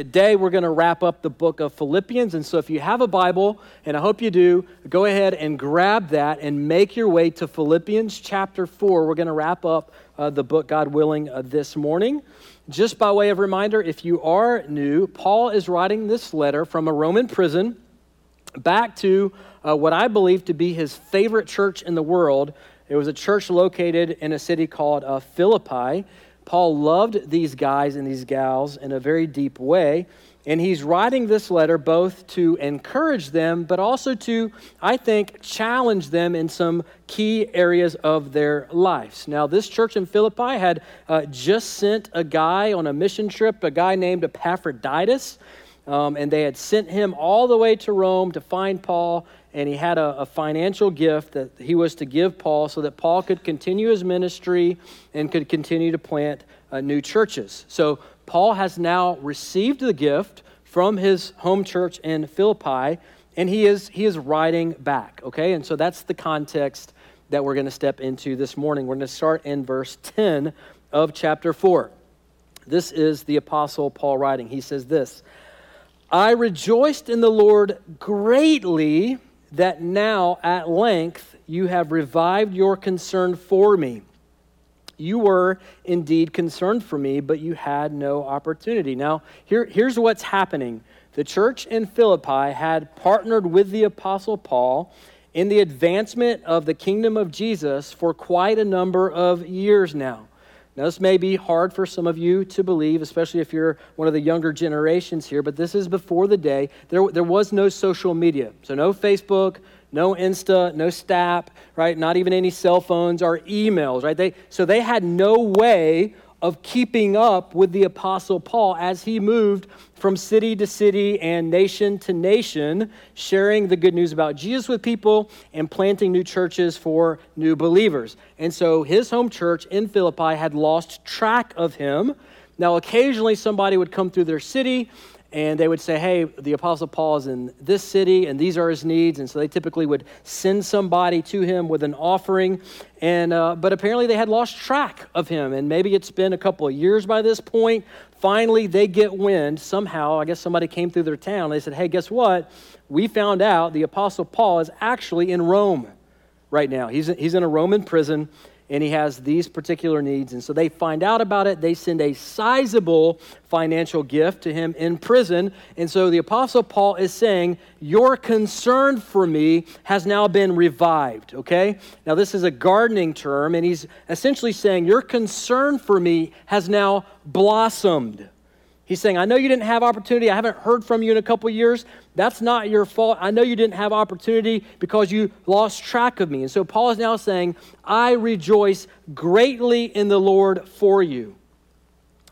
Today, we're going to wrap up the book of Philippians. And so, if you have a Bible, and I hope you do, go ahead and grab that and make your way to Philippians chapter 4. We're going to wrap up uh, the book, God willing, uh, this morning. Just by way of reminder, if you are new, Paul is writing this letter from a Roman prison back to uh, what I believe to be his favorite church in the world. It was a church located in a city called uh, Philippi. Paul loved these guys and these gals in a very deep way. And he's writing this letter both to encourage them, but also to, I think, challenge them in some key areas of their lives. Now, this church in Philippi had uh, just sent a guy on a mission trip, a guy named Epaphroditus. Um, and they had sent him all the way to Rome to find Paul and he had a, a, financial gift that he was to give Paul so that Paul could continue his ministry and could continue to plant uh, new churches. So Paul has now received the gift from his home church in Philippi, and he is he is writing back. Okay, and so that's the context that we're going to step into this morning. We're going to start in verse 10 of chapter 4. This is the apostle Paul writing. He says this. I rejoiced in the Lord greatly that now at length you have revived your concern for me. You were indeed concerned for me, but you had no opportunity. Now, here, here's what's happening. The church in Philippi had partnered with the Apostle Paul in the advancement of the kingdom of Jesus for quite a number of years now. Now, this may be hard for some of you to believe, especially if you're one of the younger generations here, but this is before the day. There, there was no social media. So, no Facebook, no Insta, no Snap, right? Not even any cell phones or emails, right? They, so, they had no way of keeping up with the Apostle Paul as he moved from city to city and nation to nation, sharing the good news about Jesus with people and planting new churches for new believers. And so his home church in Philippi had lost track of him. Now, occasionally somebody would come through their city and they would say, Hey, the Apostle Paul is in this city, and these are his needs. And so they typically would send somebody to him with an offering. And, uh, but apparently they had lost track of him. And maybe it's been a couple of years by this point. Finally, they get wind somehow. I guess somebody came through their town. They said, Hey, guess what? We found out the Apostle Paul is actually in Rome right now. He's, he's in a Roman prison and he has these particular needs. And so they find out about it. They send a sizable financial gift to him in prison. And so the Apostle Paul is saying, Your concern for me has now been revived, okay? Now, this is a gardening term, and he's essentially saying, Your concern for me has now blossomed. He's saying, I know you didn't have opportunity. I haven't heard from you in a couple years. That's not your fault. I know you didn't have opportunity because you lost track of me. And so Paul is now saying, I rejoice greatly in the Lord for you.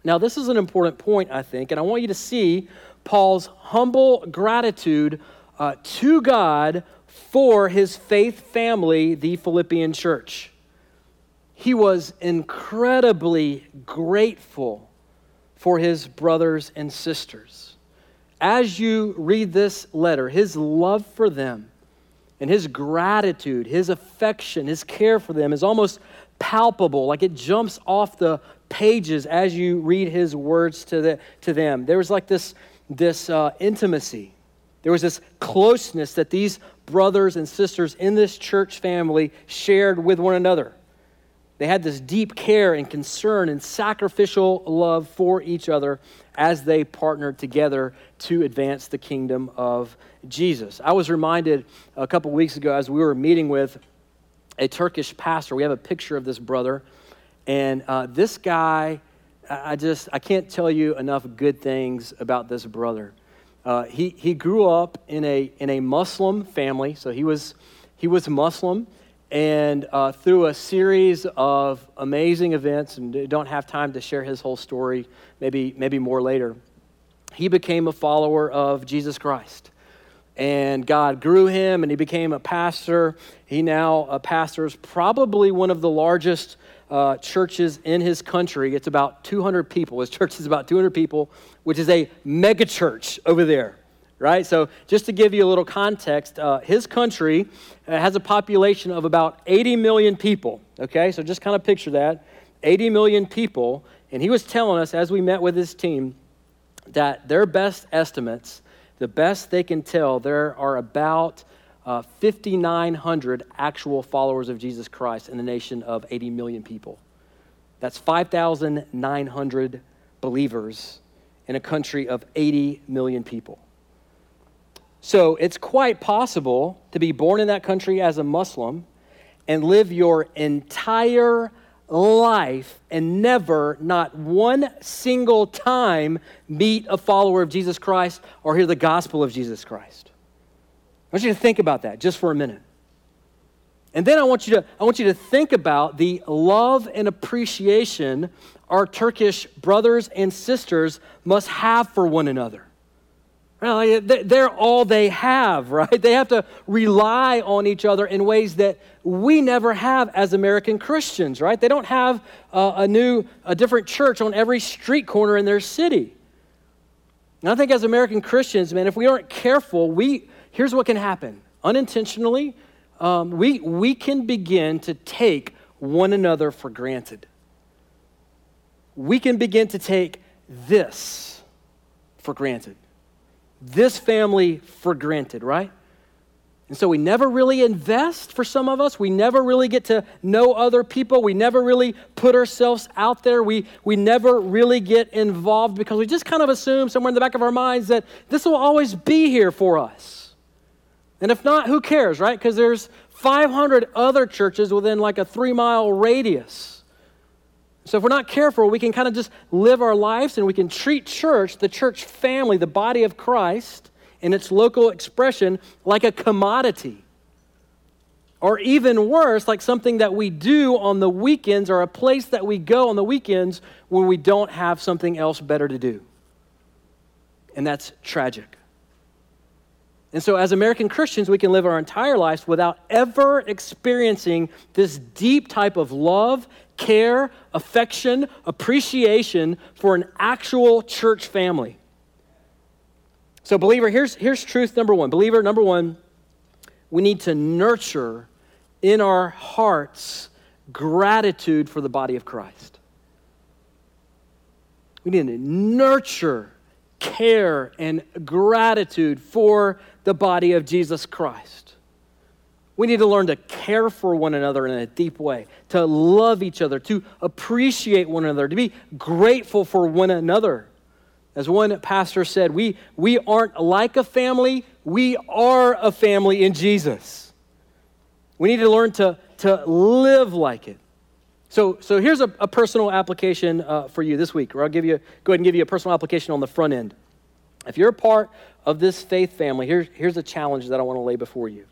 Now, this is an important point, I think, and I want you to see Paul's humble gratitude uh, to God for his faith family, the Philippian church. He was incredibly grateful for his brothers and sisters. As you read this letter, his love for them and his gratitude, his affection, his care for them is almost palpable, like it jumps off the pages as you read his words to, the, to them. There was like this, this uh, intimacy, there was this closeness that these brothers and sisters in this church family shared with one another. They had this deep care and concern and sacrificial love for each other as they partnered together to advance the kingdom of Jesus. I was reminded a couple weeks ago as we were meeting with a Turkish pastor. We have a picture of this brother, and uh, this guy, I just I can't tell you enough good things about this brother. Uh, he he grew up in a in a Muslim family, so he was he was Muslim. And uh, through a series of amazing events, and don't have time to share his whole story, maybe, maybe more later, he became a follower of Jesus Christ. And God grew him, and he became a pastor. He now uh, pastors probably one of the largest uh, churches in his country. It's about 200 people. His church is about 200 people, which is a mega church over there right? So, just to give you a little context, uh, his country uh, has a population of about 80 million people, okay? So, just kind of picture that 80 million people. And he was telling us as we met with his team that their best estimates, the best they can tell, there are about uh, 5,900 actual followers of Jesus Christ in a nation of 80 million people. That's 5,900 believers in a country of 80 million people. So it's quite possible to be born in that country as a Muslim and live your entire life and never, not one single time, meet a follower of Jesus Christ or hear the gospel of Jesus Christ. I want you to think about that just for a minute. And then I want you to, I want you to think about the love and appreciation our Turkish brothers and sisters must have for one another. They're all they have, right? They have to rely on each other in ways that we never have as American Christians, right? They don't have a, new, a different church on every street corner in their city. And I think as American Christians, man, if we aren't careful, we here's what can happen unintentionally. Um, we we can begin to take one another for granted. We can begin to take this for granted this family for granted, right? And so we never really invest for some of us. We never really get to know other people. We never really put ourselves out there. We, we never really get involved because we just kind of assume somewhere in the back of our minds that this will always be here for us. And if not, who cares, right? Because there's 500 other churches within like a three mile radius. So if we're not careful, we can kind of just live our lives and we can treat church, the church family, the body of Christ, in its local expression, like a commodity. Or even worse, like something that we do on the weekends or a place that we go on the weekends when we don't have something else better to do. And that's tragic. And so, as American Christians, we can live our entire lives without ever experiencing this deep type of love, care, affection, appreciation for an actual church family. So, believer, here's, here's truth number one. Believer, number one, we need to nurture in our hearts gratitude for the body of Christ. We need to nurture care and gratitude for the body of Jesus Christ. We need to learn to care for one another in a deep way, to love each other, to appreciate one another, to be grateful for one another. As one pastor said, we, we aren't like a family, we are a family in Jesus. We need to learn to, to live like it. So, so here's a, a personal application uh, for you this week, or I'll give you, go ahead and give you a personal application on the front end. If you're a part of this faith family, here's, here's a challenge that I want to lay before you.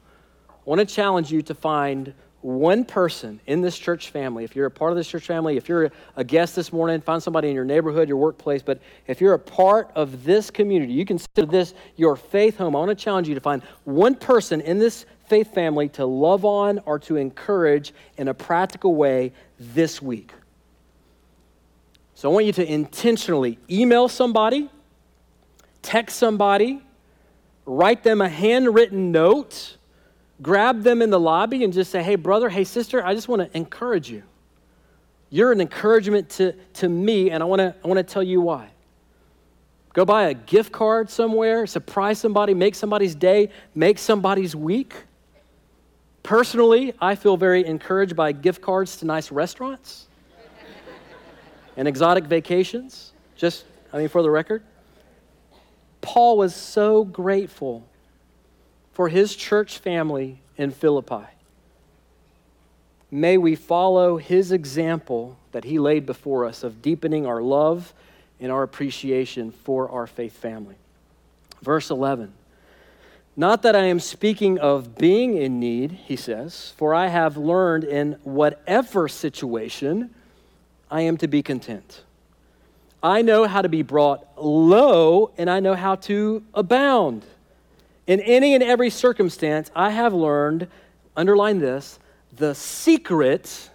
I want to challenge you to find one person in this church family. If you're a part of this church family, if you're a guest this morning, find somebody in your neighborhood, your workplace. But if you're a part of this community, you consider this your faith home. I want to challenge you to find one person in this faith family to love on or to encourage in a practical way this week. So I want you to intentionally email somebody text somebody, write them a handwritten note, grab them in the lobby, and just say, hey, brother, hey, sister, I just want to encourage you. You're an encouragement to, to me, and I want to I want to tell you why. Go buy a gift card somewhere, surprise somebody, make somebody's day, make somebody's week. Personally, I feel very encouraged by gift cards to nice restaurants and exotic vacations. Just, I mean, for the record. Paul was so grateful for his church family in Philippi. May we follow his example that he laid before us of deepening our love and our appreciation for our faith family. Verse 11 Not that I am speaking of being in need, he says, for I have learned in whatever situation I am to be content. I know how to be brought low, and I know how to abound. In any and every circumstance, I have learned, underline this, the secret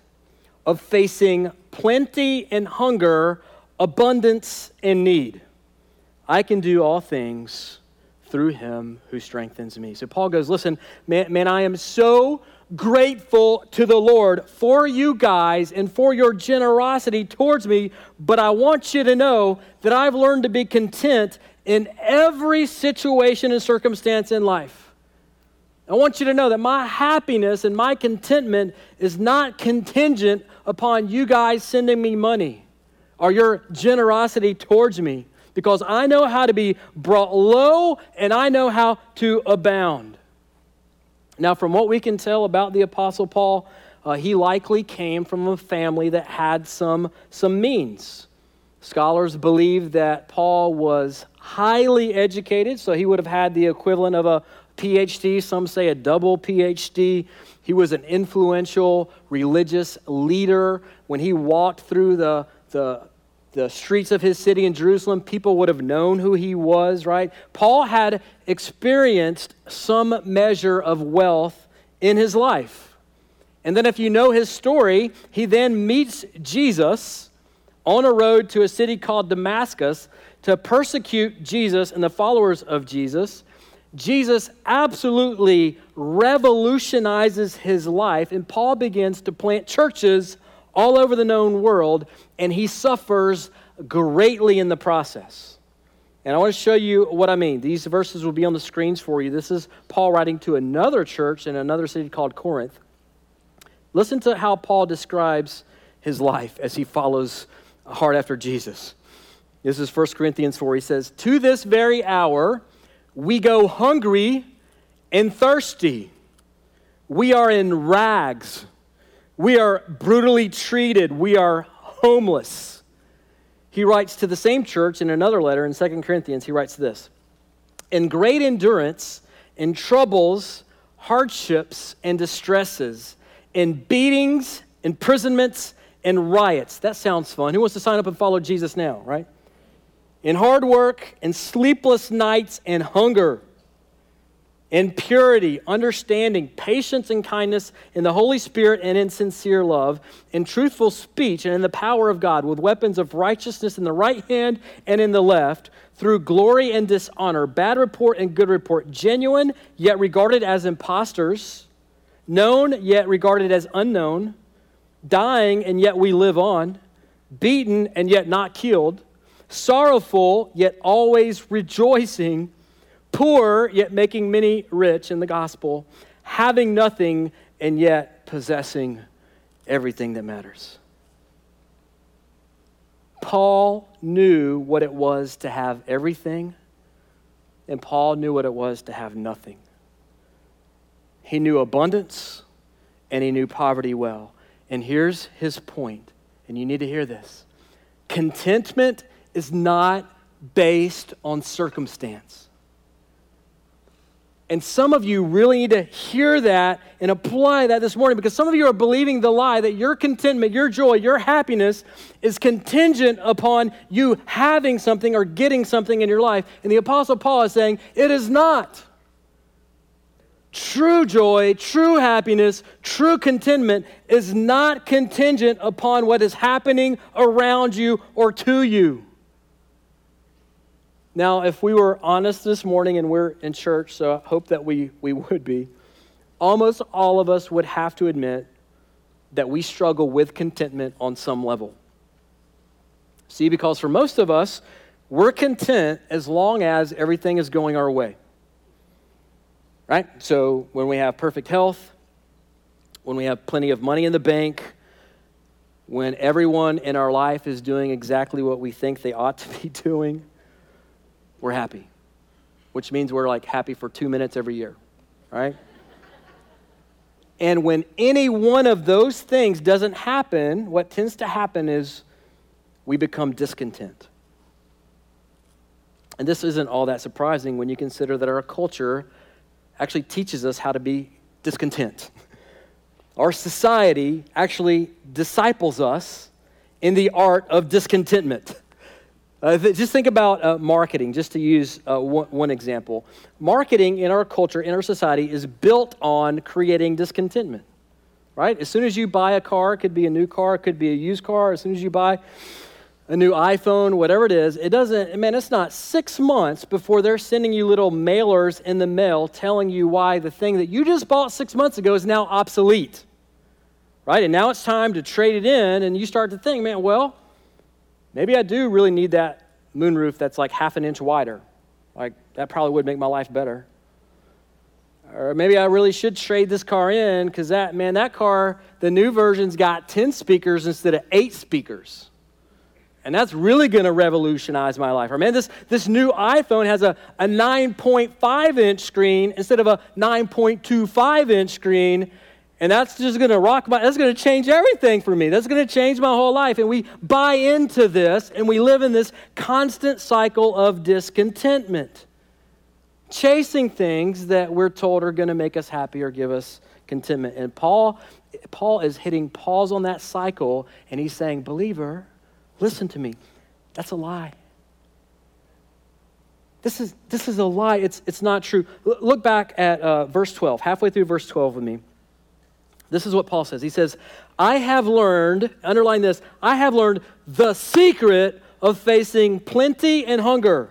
of facing plenty and hunger, abundance and need. I can do all things through him who strengthens me. So Paul goes, Listen, man, man, I am so grateful to the Lord for you guys and for your generosity towards me, but I want you to know that I've learned to be content in every situation and circumstance in life. I want you to know that my happiness and my contentment is not contingent upon you guys sending me money or your generosity towards me because I know how to be brought low and I know how to abound. Now, from what we can tell about the Apostle Paul, uh, he likely came from a family that had some, some means. Scholars believe that Paul was highly educated, so he would have had the equivalent of a PhD, some say a double PhD. He was an influential religious leader. When he walked through the, the the streets of his city in Jerusalem, people would have known who he was, right? Paul had experienced some measure of wealth in his life. And then, if you know his story, he then meets Jesus on a road to a city called Damascus to persecute Jesus and the followers of Jesus. Jesus absolutely revolutionizes his life, and Paul begins to plant churches all over the known world, and he suffers greatly in the process. And I want to show you what I mean. These verses will be on the screens for you. This is Paul writing to another church in another city called Corinth. Listen to how Paul describes his life as he follows hard after Jesus. This is 1 Corinthians 4. He says, To this very hour, we go hungry and thirsty. We are in rags we are brutally treated. We are homeless. He writes to the same church in another letter in 2 Corinthians, he writes this In great endurance, in troubles, hardships, and distresses, in beatings, imprisonments, and riots. That sounds fun. Who wants to sign up and follow Jesus now, right? In hard work, in sleepless nights, and hunger in purity, understanding, patience, and kindness, in the Holy Spirit and in sincere love, in truthful speech and in the power of God, with weapons of righteousness in the right hand and in the left, through glory and dishonor, bad report and good report, genuine, yet regarded as impostors, known, yet regarded as unknown, dying, and yet we live on, beaten, and yet not killed, sorrowful, yet always rejoicing poor, yet making many rich in the gospel, having nothing and yet possessing everything that matters. Paul knew what it was to have everything, and Paul knew what it was to have nothing. He knew abundance and he knew poverty well. And here's his point, and you need to hear this contentment is not based on circumstance. And some of you really need to hear that and apply that this morning because some of you are believing the lie that your contentment, your joy, your happiness is contingent upon you having something or getting something in your life. And the Apostle Paul is saying it is not. True joy, true happiness, true contentment is not contingent upon what is happening around you or to you. Now, if we were honest this morning and we're in church, so I hope that we, we would be, almost all of us would have to admit that we struggle with contentment on some level. See, because for most of us, we're content as long as everything is going our way. Right? So when we have perfect health, when we have plenty of money in the bank, when everyone in our life is doing exactly what we think they ought to be doing, we're happy, which means we're like happy for two minutes every year, right? and when any one of those things doesn't happen, what tends to happen is we become discontent. And this isn't all that surprising when you consider that our culture actually teaches us how to be discontent. Our society actually disciples us in the art of discontentment. Uh, just think about uh, marketing, just to use uh, one, one, example. Marketing in our culture, in our society, is built on creating discontentment, right? As soon as you buy a car, it could be a new car, it could be a used car. As soon as you buy a new iPhone, whatever it is, it doesn't, man, it's not six months before they're sending you little mailers in the mail telling you why the thing that you just bought six months ago is now obsolete. Right? And now it's time to trade it in, and you start to think, man, well, maybe I do really need that moonroof that's like half an inch wider. Like, that probably would make my life better. Or maybe I really should trade this car in because that, man, that car, the new version's got 10 speakers instead of eight speakers. And that's really going to revolutionize my life. Or man, this, this new iPhone has a, a 9.5 inch screen instead of a 9.25 inch screen. And that's just going to rock my, that's going to change everything for me. That's going to change my whole life. And we buy into this and we live in this constant cycle of discontentment, chasing things that we're told are going to make us happy or give us contentment. And Paul, Paul is hitting pause on that cycle and he's saying, believer, listen to me. That's a lie. This is, this is a lie. It's, it's not true. L- look back at uh, verse 12, halfway through verse 12 with me. This is what Paul says. He says, I have learned, underline this, I have learned the secret of facing plenty and hunger,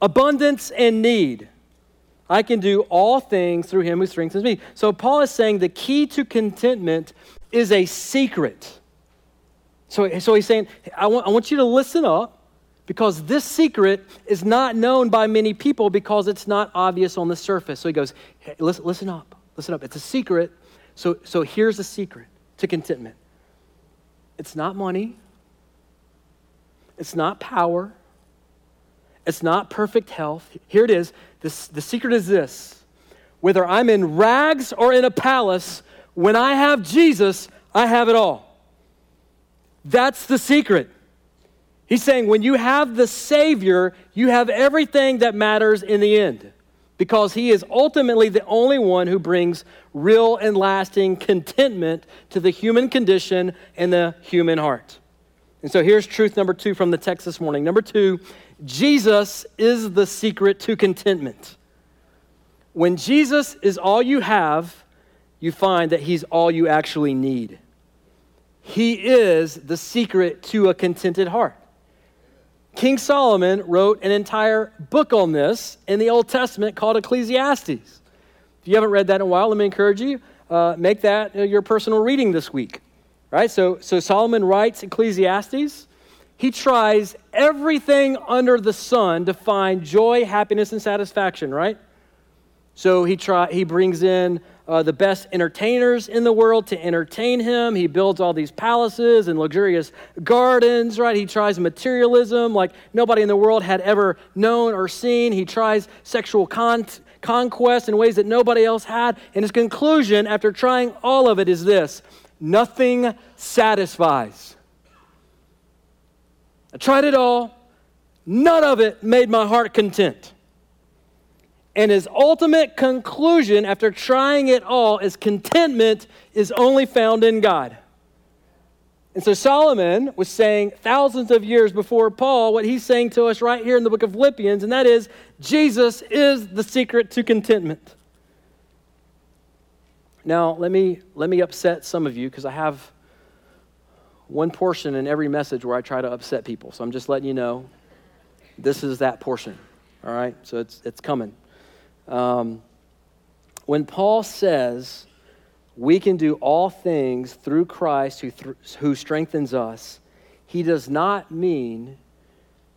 abundance and need. I can do all things through him who strengthens me. So Paul is saying the key to contentment is a secret. So, so he's saying, I want, I want you to listen up because this secret is not known by many people because it's not obvious on the surface. So he goes, hey, listen, listen up, listen up. It's a secret so, so here's the secret to contentment it's not money, it's not power, it's not perfect health. Here it is. This, the secret is this whether I'm in rags or in a palace, when I have Jesus, I have it all. That's the secret. He's saying when you have the Savior, you have everything that matters in the end because he is ultimately the only one who brings real and lasting contentment to the human condition and the human heart. And so here's truth number two from the text this morning. Number two, Jesus is the secret to contentment. When Jesus is all you have, you find that he's all you actually need. He is the secret to a contented heart. King Solomon wrote an entire book on this in the Old Testament called Ecclesiastes. If you haven't read that in a while, let me encourage you, uh, make that uh, your personal reading this week. Right? So, so Solomon writes Ecclesiastes. He tries everything under the sun to find joy, happiness, and satisfaction, right? So he, try, he brings in uh, the best entertainers in the world to entertain him. He builds all these palaces and luxurious gardens, right? He tries materialism like nobody in the world had ever known or seen. He tries sexual con- conquest in ways that nobody else had. And his conclusion, after trying all of it, is this nothing satisfies. I tried it all, none of it made my heart content. And his ultimate conclusion after trying it all is contentment is only found in God. And so Solomon was saying thousands of years before Paul what he's saying to us right here in the book of Philippians, and that is Jesus is the secret to contentment. Now, let me, let me upset some of you because I have one portion in every message where I try to upset people. So I'm just letting you know this is that portion. All right? So it's, it's coming. Um, when Paul says we can do all things through Christ who, th- who strengthens us, he does not mean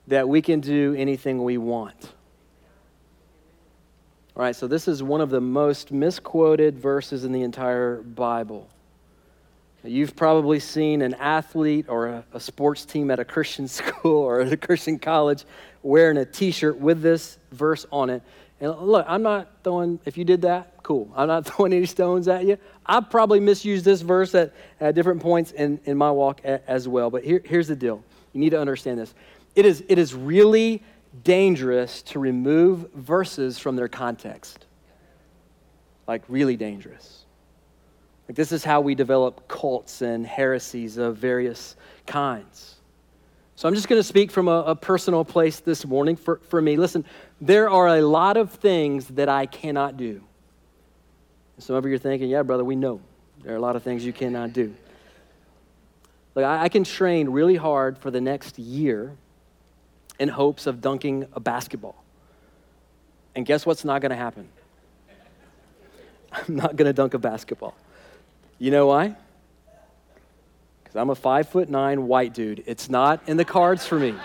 that we can do anything we want. All right, so this is one of the most misquoted verses in the entire Bible. You've probably seen an athlete or a, a, sports team at a Christian school or at a Christian college wearing a t shirt with this verse on it. And look, I'm not throwing, if you did that, cool. I'm not throwing any stones at you. I've probably misused this verse at, at different points in, in my walk a, as well. But here, here's the deal you need to understand this. It is, it is really dangerous to remove verses from their context. Like, really dangerous. Like, this is how we develop cults and heresies of various kinds. So, I'm just going to speak from a, a personal place this morning for, for me. Listen, there are a lot of things that I cannot do. Some of you are thinking, yeah, brother, we know. There are a lot of things you cannot do. Like, I, I can train really hard for the next year in hopes of dunking a basketball. And guess what's not going to happen? I'm not going to dunk a basketball. You know why? Because I'm a five foot nine white dude. It's not in the cards for me.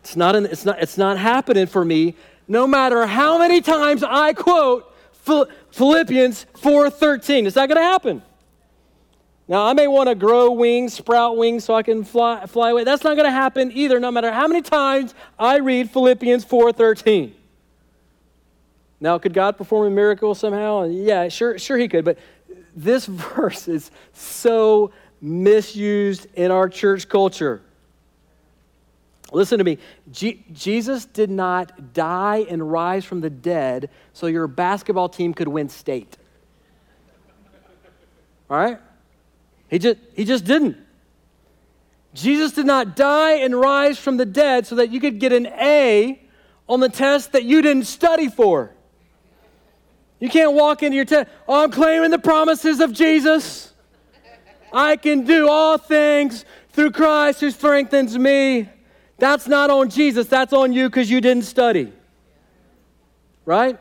It's not, in, it's, not, it's not happening for me no matter how many times I quote Philippians 4:13. It's not going to happen. Now, I may want to grow wings, sprout wings so I can fly, fly away. That's not going to happen either, no matter how many times I read Philippians 4.13. Now, could God perform a miracle somehow? Yeah, sure, sure he could. But this verse is so misused in our church culture. Listen to me. Jesus did not die and rise from the dead so your basketball team could win state. All right? He just, he just didn't. Jesus did not die and rise from the dead so that you could get an A on the test that you didn't study for. You can't walk into your test, oh, I'm claiming the promises of Jesus. I can do all things through Christ who strengthens me. That's not on Jesus, that's on you because you didn't study. Right?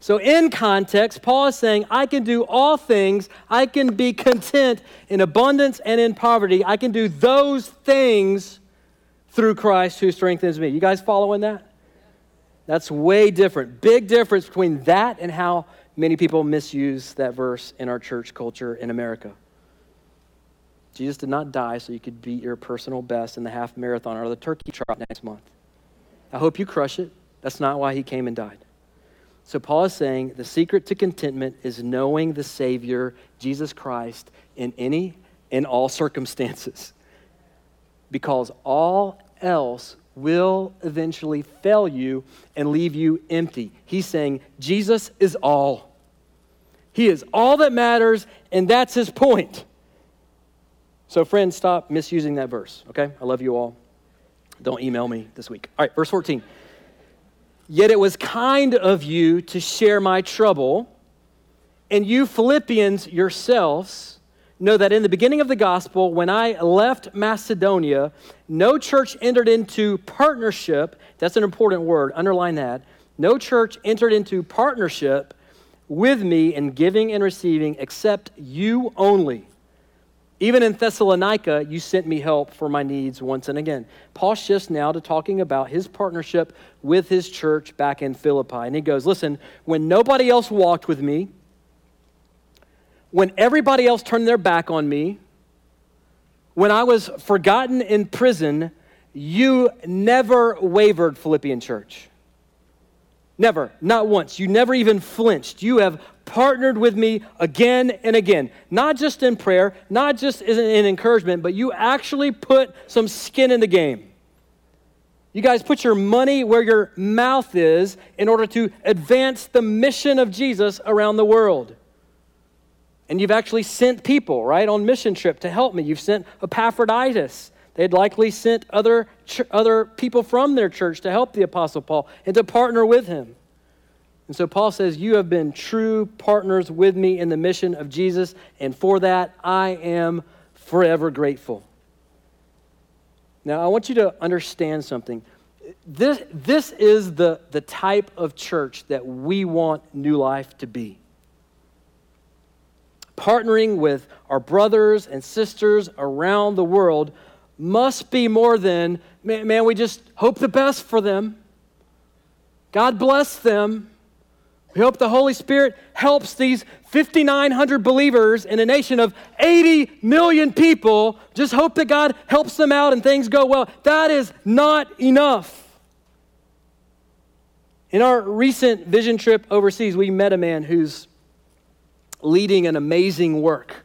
So, in context, Paul is saying, I can do all things. I can be content in abundance and in poverty. I can do those things through Christ who strengthens me. You guys following that? That's way different. Big difference between that and how many people misuse that verse in our church culture in America. Jesus did not die so you could beat your personal best in the half marathon or the turkey trot next month. I hope you crush it. That's not why he came and died. So, Paul is saying the secret to contentment is knowing the Savior, Jesus Christ, in any and all circumstances. Because all else will eventually fail you and leave you empty. He's saying Jesus is all. He is all that matters, and that's his point. So, friends, stop misusing that verse, okay? I love you all. Don't email me this week. All right, verse 14. Yet it was kind of you to share my trouble, and you Philippians yourselves know that in the beginning of the gospel, when I left Macedonia, no church entered into partnership. That's an important word, underline that. No church entered into partnership with me in giving and receiving except you only. Even in Thessalonica, you sent me help for my needs once and again. Paul shifts now to talking about his partnership with his church back in Philippi. And he goes, Listen, when nobody else walked with me, when everybody else turned their back on me, when I was forgotten in prison, you never wavered, Philippian church. Never, not once. You never even flinched. You have partnered with me again and again, not just in prayer, not just in encouragement, but you actually put some skin in the game. You guys put your money where your mouth is in order to advance the mission of Jesus around the world. And you've actually sent people, right, on mission trip to help me. You've sent Epaphroditus. They'd likely sent other, other people from their church to help the Apostle Paul and to partner with him. And so Paul says, You have been true partners with me in the mission of Jesus, and for that I am forever grateful. Now, I want you to understand something. This, this is the, the type of church that we want New Life to be. Partnering with our brothers and sisters around the world must be more than, man, man we just hope the best for them. God bless them. We hope the Holy Spirit helps these 5,900 believers in a nation of 80 million people. Just hope that God helps them out and things go well. That is not enough. In our recent vision trip overseas, we met a man who's leading an amazing work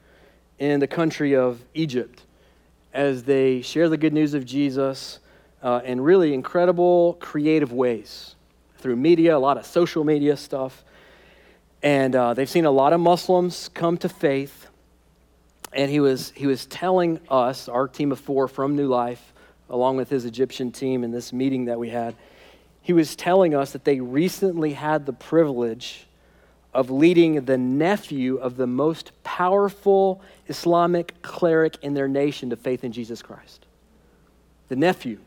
in the country of Egypt as they share the good news of Jesus uh, in really incredible, creative ways through media, a lot of social media stuff. And uh, they've seen a lot of Muslims come to faith. And he was, he was telling us, our team of four from New Life, along with his Egyptian team in this meeting that we had, he was telling us that they recently had the privilege of leading the nephew of the most powerful Islamic cleric in their nation to faith in Jesus Christ. The nephew,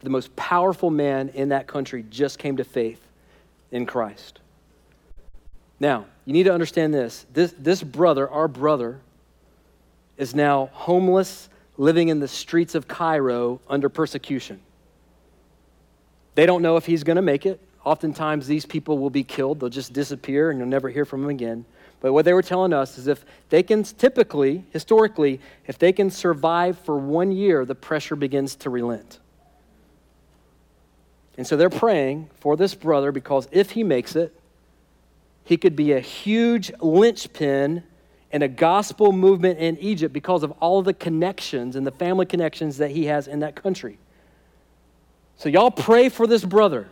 the most powerful man in that country, just came to faith in Christ. Now, you need to understand this. This, this brother, our brother, is now homeless, living in the streets of Cairo under persecution. They don't know if he's going to make it. Oftentimes, these people will be killed. They'll just disappear and you'll never hear from them again. But what they were telling us is if they can typically, historically, if they can survive for one year, the pressure begins to relent. And so they're praying for this brother because if he makes it, he could be a huge linchpin in a gospel movement in Egypt because of all of the connections and the family connections that he has in that country. So, y'all pray for this brother.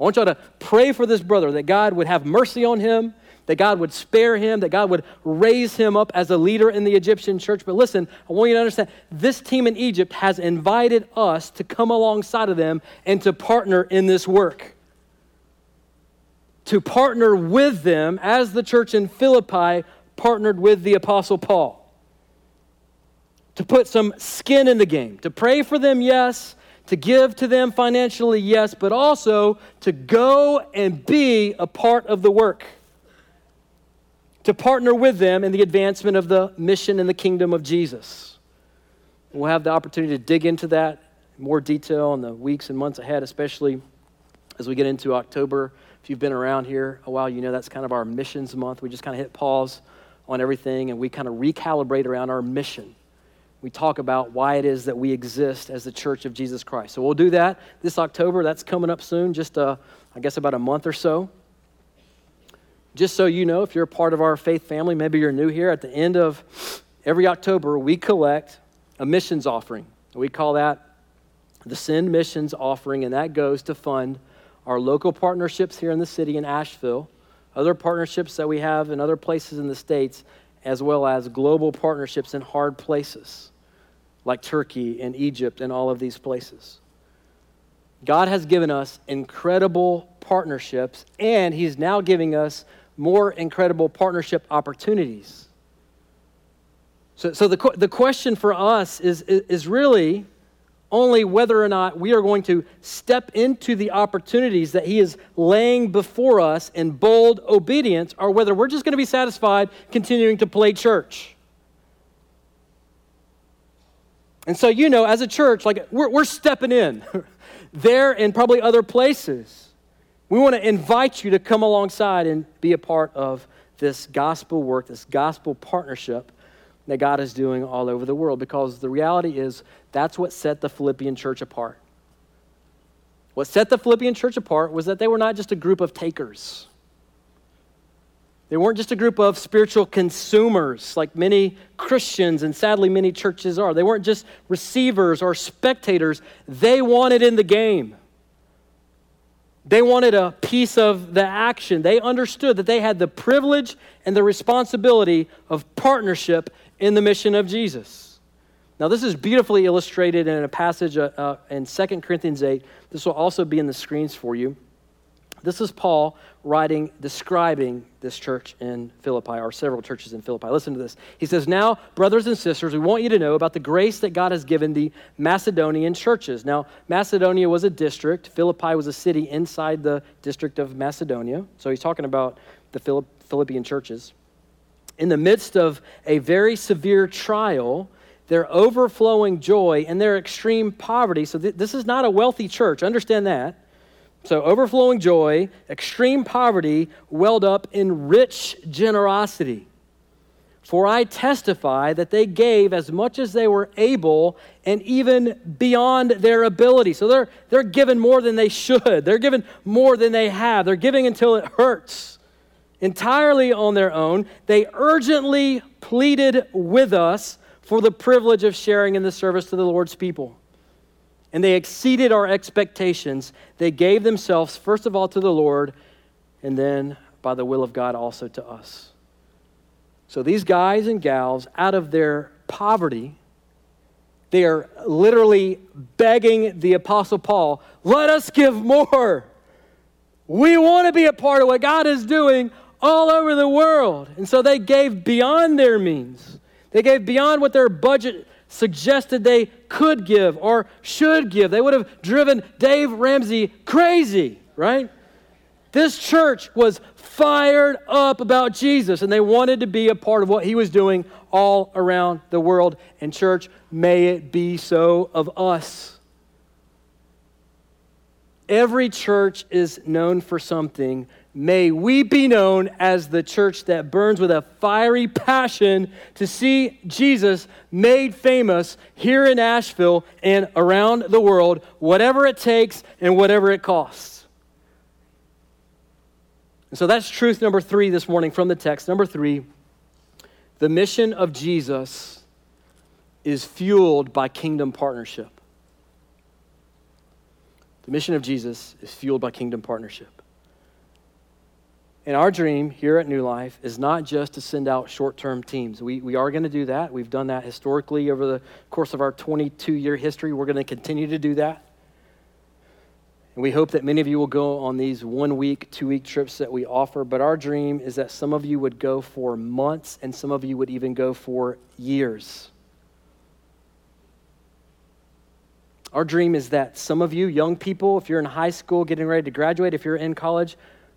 I want y'all to pray for this brother that God would have mercy on him, that God would spare him, that God would raise him up as a leader in the Egyptian church. But listen, I want you to understand this team in Egypt has invited us to come alongside of them and to partner in this work. To partner with them as the church in Philippi partnered with the Apostle Paul. To put some skin in the game, to pray for them, yes, to give to them financially, yes, but also to go and be a part of the work to partner with them in the advancement of the mission in the kingdom of Jesus. We'll have the opportunity to dig into that in more detail in the weeks and months ahead, especially as we get into October. If you've been around here a while, you know that's kind of our missions month. We just kind of hit pause on everything and we kind of recalibrate around our mission. We talk about why it is that we exist as the church of Jesus Christ. So we'll do that this October. That's coming up soon, just uh, I guess about a month or so. Just so you know, if you're a part of our faith family, maybe you're new here, at the end of every October, we collect a missions offering. We call that the Send Missions Offering, and that goes to fund our local partnerships here in the city in Asheville, other partnerships that we have in other places in the States, as well as global partnerships in hard places like Turkey and Egypt and all of these places. God has given us incredible partnerships, and He's now giving us more incredible partnership opportunities. So, so the, the question for us is, is really only whether or not we are going to step into the opportunities that He is laying before us in bold obedience, or whether we're just going to be satisfied continuing to play church. And so, you know, as a church, like we're, we're stepping in there and probably other places. We want to invite you to come alongside and be a part of this gospel work, this gospel partnership that God is doing all over the world because the reality is that's what set the Philippian church apart. What set the Philippian church apart was that they were not just a group of takers. They weren't just a group of spiritual consumers like many Christians and sadly many churches are. They weren't just receivers or spectators. They wanted in the game. They wanted a piece of the action. They understood that they had the privilege and the responsibility of partnership in the mission of Jesus. Now, this is beautifully illustrated in a passage uh, uh, in 2 Corinthians 8. This will also be in the screens for you. This is Paul writing, describing this church in Philippi, or several churches in Philippi. Listen to this. He says, Now, brothers and sisters, we want you to know about the grace that God has given the Macedonian churches. Now, Macedonia was a district, Philippi was a city inside the district of Macedonia. So he's talking about the Philippian churches. In the midst of a very severe trial, their overflowing joy and their extreme poverty. So, th- this is not a wealthy church, understand that so, overflowing joy, extreme poverty, welled up in rich generosity. For I testify that they gave as much as they were able and even beyond their ability. So they're, they're giving more than they should. They're given more than they have. They're giving until it hurts. Entirely on their own, they urgently pleaded with us for the privilege of sharing in the service to the Lord's people and they exceeded our expectations. They gave themselves, first of all, to the Lord, and then by the will of God also to us. So these guys and gals, out of their poverty, they are literally begging the Apostle Paul, let us give more. We want to be a part of what God is doing all over the world. And so they gave beyond their means. They gave beyond what their budget suggested they could give or should give. They would have driven Dave Ramsey crazy, right? This church was fired up about Jesus and they wanted to be a part of what he was doing all around the world. And, church, may it be so of us. Every church is known for something. May we be known as the church that burns with a fiery passion to see Jesus made famous here in Asheville and around the world, whatever it takes and whatever it costs. And so that's truth number three this morning from the text. Number three, the mission of Jesus is fueled by kingdom partnership. The mission of Jesus is fueled by kingdom partnership. And our dream here at New Life is not just to send out short term teams. We, we are going to do that. We've done that historically over the course of our 22 year history. We're going to continue to do that. And we hope that many of you will go on these one week, two week trips that we offer. But our dream is that some of you would go for months and some of you would even go for years. Our dream is that some of you, young people, if you're in high school getting ready to graduate, if you're in college,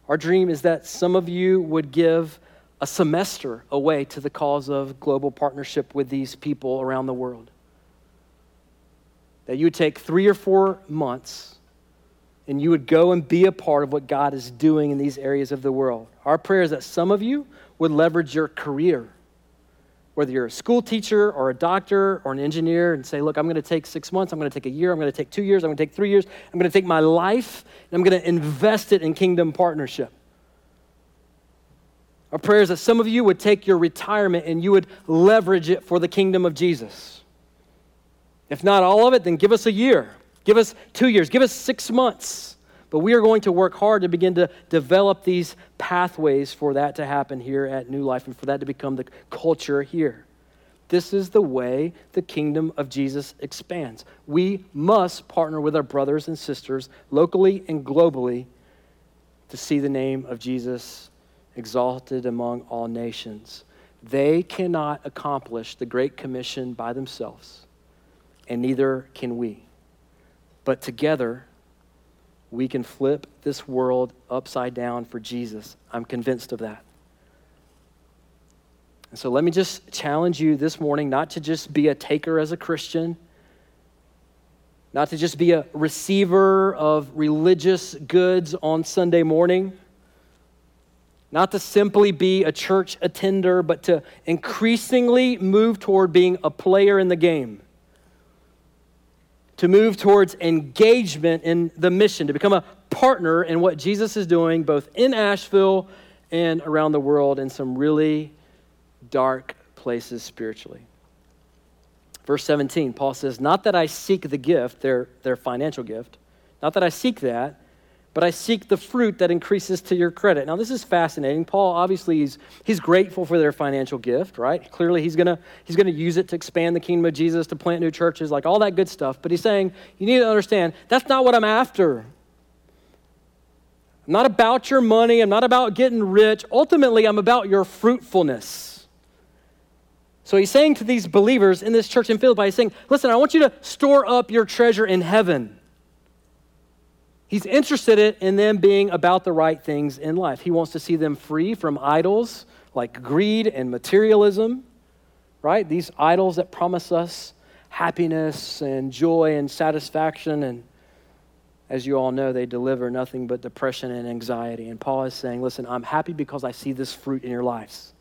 our dream is that some of you would give a semester away to the cause of global partnership with these people around the world. That you would take three or four months and you would go and be a part of what God is doing in these areas of the world. Our prayer is that some of you would leverage your career whether you're a school teacher or a doctor or an engineer, and say, Look, I'm going to take six months, I'm going to take a year, I'm going to take two years, I'm going to take three years, I'm going to take my life, and I'm going to invest it in kingdom partnership. Our prayer is that some of you would take your retirement and you would leverage it for the kingdom of Jesus. If not all of it, then give us a year, give us two years, give us six months. But we are going to work hard to begin to develop these pathways for that to happen here at New Life and for that to become the culture here. This is the way the kingdom of Jesus expands. We must partner with our brothers and sisters locally and globally to see the name of Jesus exalted among all nations. They cannot accomplish the Great Commission by themselves, and neither can we. But together, we can flip this world upside down for Jesus. I'm convinced of that. And so let me just challenge you this morning not to just be a taker as a Christian, not to just be a receiver of religious goods on Sunday morning, not to simply be a church attender, but to increasingly move toward being a player in the game to move towards engagement in the mission, to become a partner in what Jesus is doing, both in Asheville and around the world in some really dark places spiritually. Verse 17, Paul says, Not that I seek the gift, their, their financial gift, not that I seek that, but I seek the fruit that increases to your credit. Now, this is fascinating. Paul obviously he's, he's grateful for their financial gift, right? Clearly, he's gonna he's gonna use it to expand the kingdom of Jesus, to plant new churches, like all that good stuff. But he's saying, you need to understand that's not what I'm after. I'm not about your money. I'm not about getting rich. Ultimately, I'm about your fruitfulness. So he's saying to these believers in this church in Philippi, he's saying, listen, I want you to store up your treasure in heaven. He's interested in them being about the right things in life. He wants to see them free from idols like greed and materialism, right? These idols that promise us happiness and joy and satisfaction. And as you all know, they deliver nothing but depression and anxiety. And Paul is saying, listen, I'm happy because I see this fruit in your lives.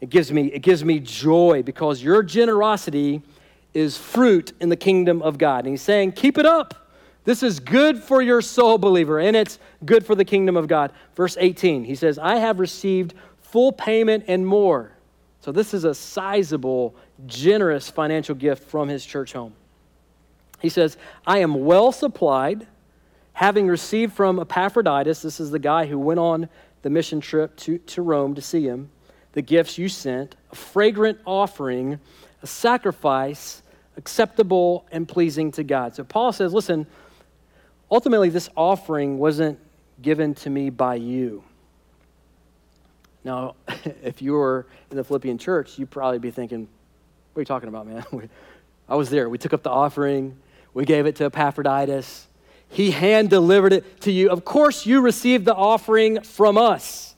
It gives me, it gives me joy because your generosity is fruit in the kingdom of God. And he's saying, keep it up. This is good for your soul, believer, and it's good for the kingdom of God. Verse 18, he says, I have received full payment and more. So this is a sizable, generous financial gift from his church home. He says, I am well supplied, having received from Epaphroditus, this is the guy who went on the mission trip to, to Rome to see him, the gifts you sent, a fragrant offering, a sacrifice acceptable and pleasing to God. So Paul says, listen, Ultimately, this offering wasn't given to me by you. Now, if you were in the Philippian church, you'd probably be thinking, what are you talking about, man? I was there. We took up the offering, we gave it to Epaphroditus. He hand delivered it to you. Of course, you received the offering from us.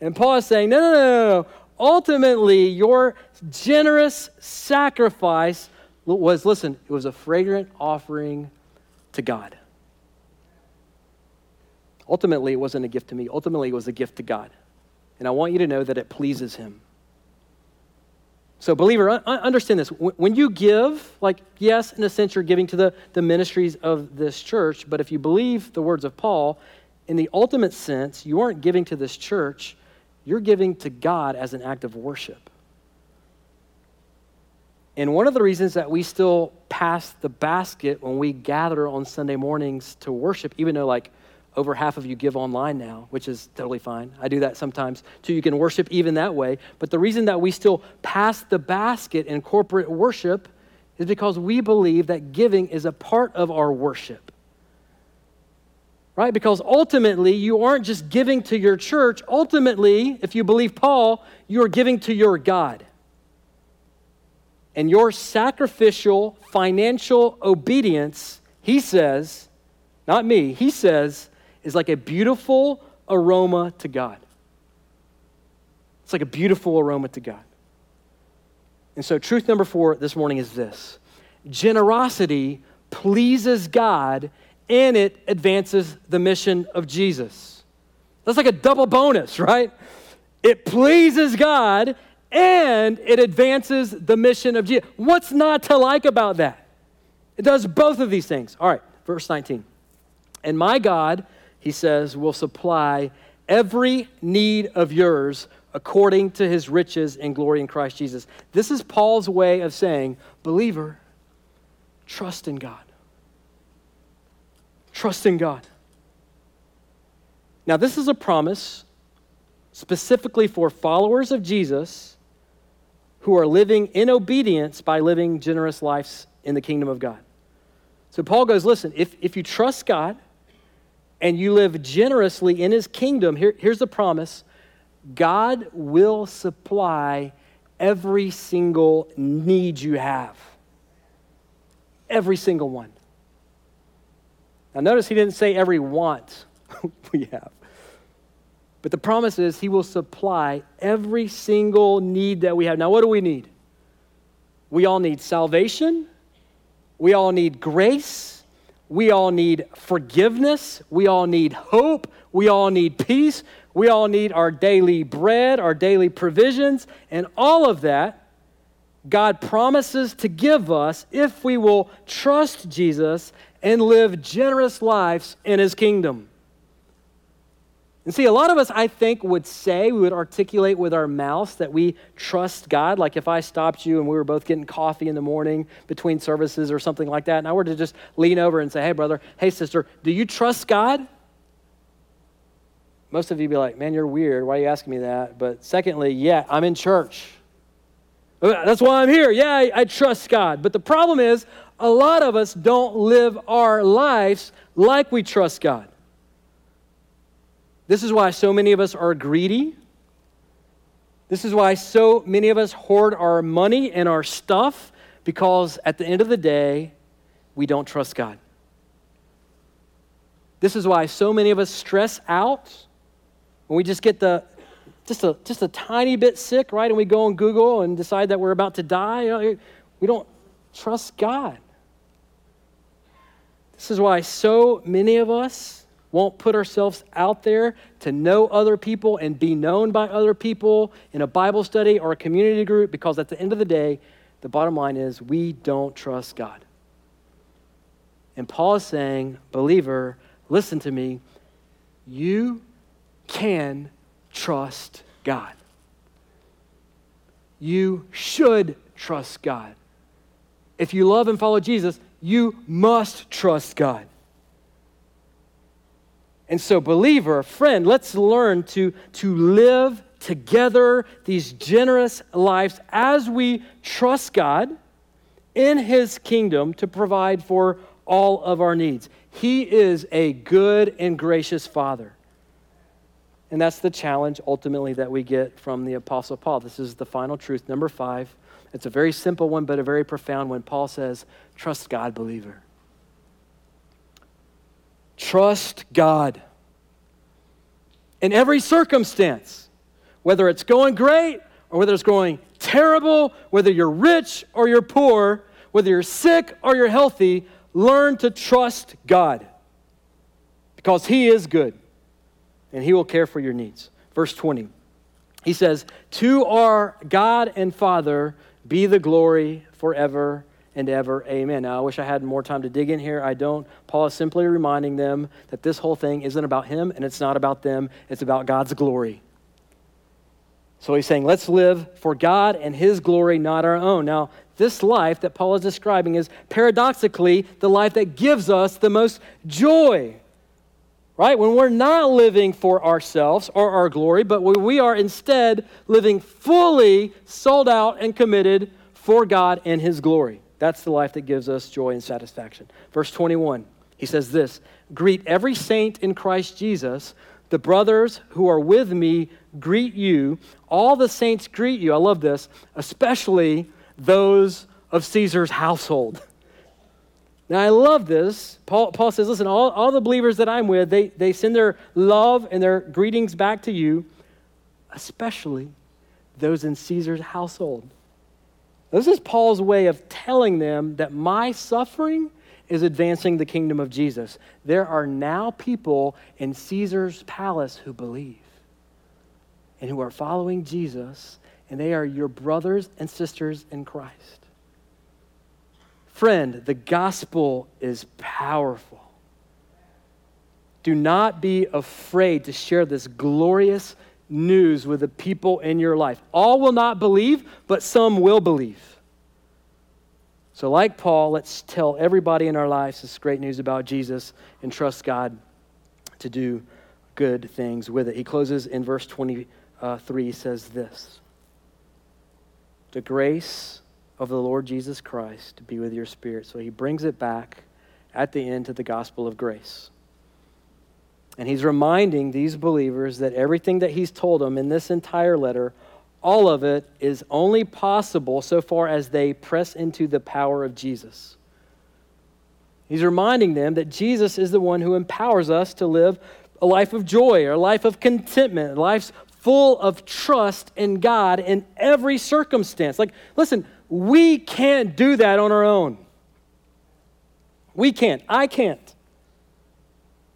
And Paul is saying, no, no, no, no. Ultimately, your generous sacrifice was, listen, it was a fragrant offering to God. Ultimately, it wasn't a gift to me. Ultimately, it was a gift to God. And I want you to know that it pleases Him. So, believer, understand this. When you give, like, yes, in a sense, you're giving to the, the ministries of this church, but if you believe the words of Paul, in the ultimate sense, you aren't giving to this church, you're giving to God as an act of worship. And one of the reasons that we still pass the basket when we gather on Sunday mornings to worship, even though, like, over half of you give online now, which is totally fine. I do that sometimes too. You can worship even that way. But the reason that we still pass the basket in corporate worship is because we believe that giving is a part of our worship. Right? Because ultimately, you aren't just giving to your church. Ultimately, if you believe Paul, you are giving to your God. And your sacrificial financial obedience, he says, not me, he says, is like a beautiful aroma to God. It's like a beautiful aroma to God. And so, truth number four this morning is this generosity pleases God and it advances the mission of Jesus. That's like a double bonus, right? It pleases God and it advances the mission of Jesus. What's not to like about that? It does both of these things. All right, verse 19. And my God he says, will supply every need of yours according to his riches and glory in Christ Jesus. This is Paul's way of saying, believer, trust in God. Trust in God. Now, this is a promise specifically for followers of Jesus who are living in obedience by living generous lives in the kingdom of God. So Paul goes, listen, if, if you trust God, and you live generously in his kingdom, Here, here's the promise God will supply every single need you have. Every single one. Now, notice he didn't say every want we have. But the promise is he will supply every single need that we have. Now, what do we need? We all need salvation. We all need grace. We all need forgiveness. We all need hope. We all need peace. We all need our daily bread, our daily provisions, and all of that God promises to give us if we will trust Jesus and live generous lives in his kingdom. And see, a lot of us, I think, would say, we would articulate with our mouths that we trust God. Like if I stopped you and we were both getting coffee in the morning between services or something like that, and I were to just lean over and say, hey, brother, hey, sister, do you trust God? Most of you be like, man, you're weird. Why are you asking me that? But secondly, yeah, I'm in church. That's why I'm here. Yeah, I, I trust God. But the problem is, a lot of us don't live our lives like we trust God. This is why so many of us are greedy. This is why so many of us hoard our money and our stuff because at the end of the day, we don't trust God. This is why so many of us stress out when we just get the just a just a tiny bit sick, right? And we go on Google and decide that we're about to die. We don't trust God. This is why so many of us won't put ourselves out there to know other people and be known by other people in a Bible study or a community group because at the end of the day, the bottom line is we don't trust God. And Paul is saying, believer, listen to me, you can trust God. You should trust God. If you love and follow Jesus, you must trust God. And so, believer, friend, let's learn to, to live together these generous lives as we trust God in His kingdom to provide for all of our needs. He is a good and gracious Father. And that's the challenge ultimately that we get from the Apostle Paul. This is the final truth. Number five. It's a very simple one, but a very profound one. Paul says, Trust God, believer. Trust God. In every circumstance, whether it's going great or whether it's going terrible, whether you're rich or you're poor, whether you're sick or you're healthy, learn to trust God because He is good and He will care for your needs. Verse 20, he says, To our God and Father be the glory forever and ever. Amen. Now, I wish I had more time to dig in here. I don't. Paul is simply reminding them that this whole thing isn't about him and it's not about them, it's about God's glory. So he's saying, let's live for God and his glory, not our own. Now, this life that Paul is describing is paradoxically the life that gives us the most joy. Right? When we're not living for ourselves or our glory, but we are instead living fully sold out and committed for God and his glory. That's the life that gives us joy and satisfaction. Verse 21, he says this Greet every saint in Christ Jesus. The brothers who are with me greet you. All the saints greet you. I love this, especially those of Caesar's household. Now, I love this. Paul, Paul says, listen, all, all the believers that I'm with, they, they send their love and their greetings back to you, especially those in Caesar's household. This is Paul's way of telling them that my suffering is advancing the kingdom of Jesus. There are now people in Caesar's palace who believe and who are following Jesus, and they are your brothers and sisters in Christ. Friend, the gospel is powerful. Do not be afraid to share this glorious news with the people in your life. All will not believe, but some will believe. So, like Paul, let's tell everybody in our lives this great news about Jesus and trust God to do good things with it. He closes in verse 23, he says this The grace of the Lord Jesus Christ be with your spirit. So he brings it back at the end to the gospel of grace. And he's reminding these believers that everything that he's told them in this entire letter, all of it is only possible so far as they press into the power of Jesus. He's reminding them that Jesus is the one who empowers us to live a life of joy, a life of contentment, a life full of trust in God in every circumstance. Like, listen, we can't do that on our own. We can't. I can't.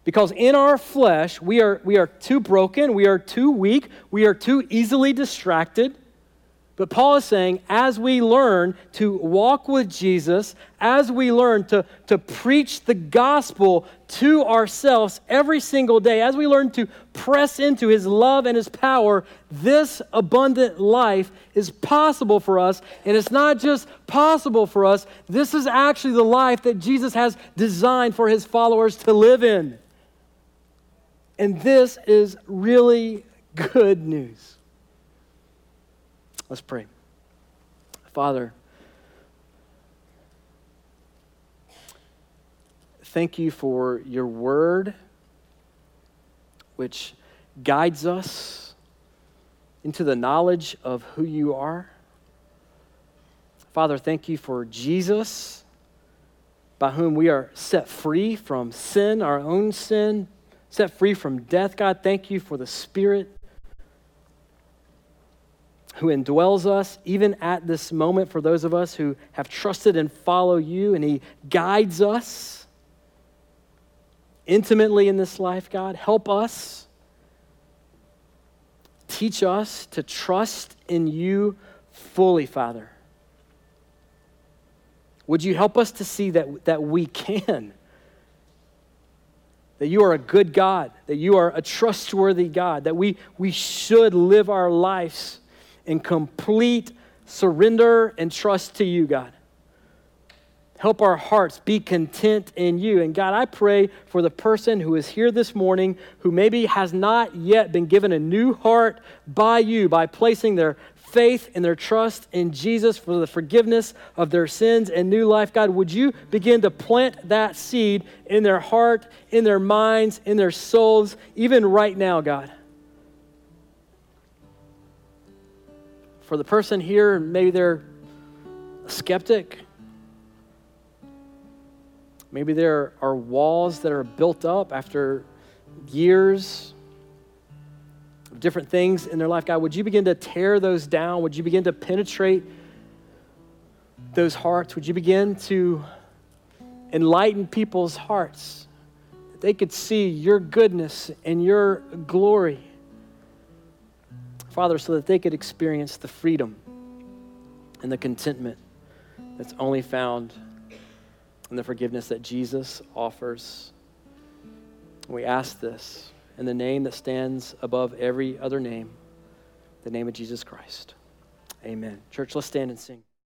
Because in our flesh, we are, we are too broken, we are too weak, we are too easily distracted. But Paul is saying, as we learn to walk with Jesus, as we learn to, to preach the gospel to ourselves every single day, as we learn to press into his love and his power, this abundant life is possible for us. And it's not just possible for us, this is actually the life that Jesus has designed for his followers to live in. And this is really good news. Let's pray. Father, thank you for your word, which guides us into the knowledge of who you are. Father, thank you for Jesus, by whom we are set free from sin, our own sin, set free from death. God, thank you for the Spirit who indwells us, even at this moment, for those of us who have trusted and follow you, and He guides us intimately in this life, God. Help us. Teach us to trust in you fully, Father. Would you help us to see that, that we can? That you are a good God, that you are a trustworthy God, that we, we should live our lives in complete surrender and trust to you, God. Help our hearts be content in you. And God, I pray for the person who is here this morning who maybe has not yet been given a new heart by you by placing their faith and their trust in Jesus for the forgiveness of their sins and new life. God, would you begin to plant that seed in their heart, in their minds, in their souls, even right now, God? For the person here, maybe they're a skeptic. Maybe there are walls that are built up after years different things in their life. God, would you begin to tear those down? Would you begin to penetrate those hearts? Would you begin to enlighten people's hearts that they could see your goodness and your glory? Father, so that they could experience the freedom and the contentment that's only found in the forgiveness that Jesus offers. We ask this in the name that stands above every other name, the name of Jesus Christ. Amen. Church, let's stand and sing.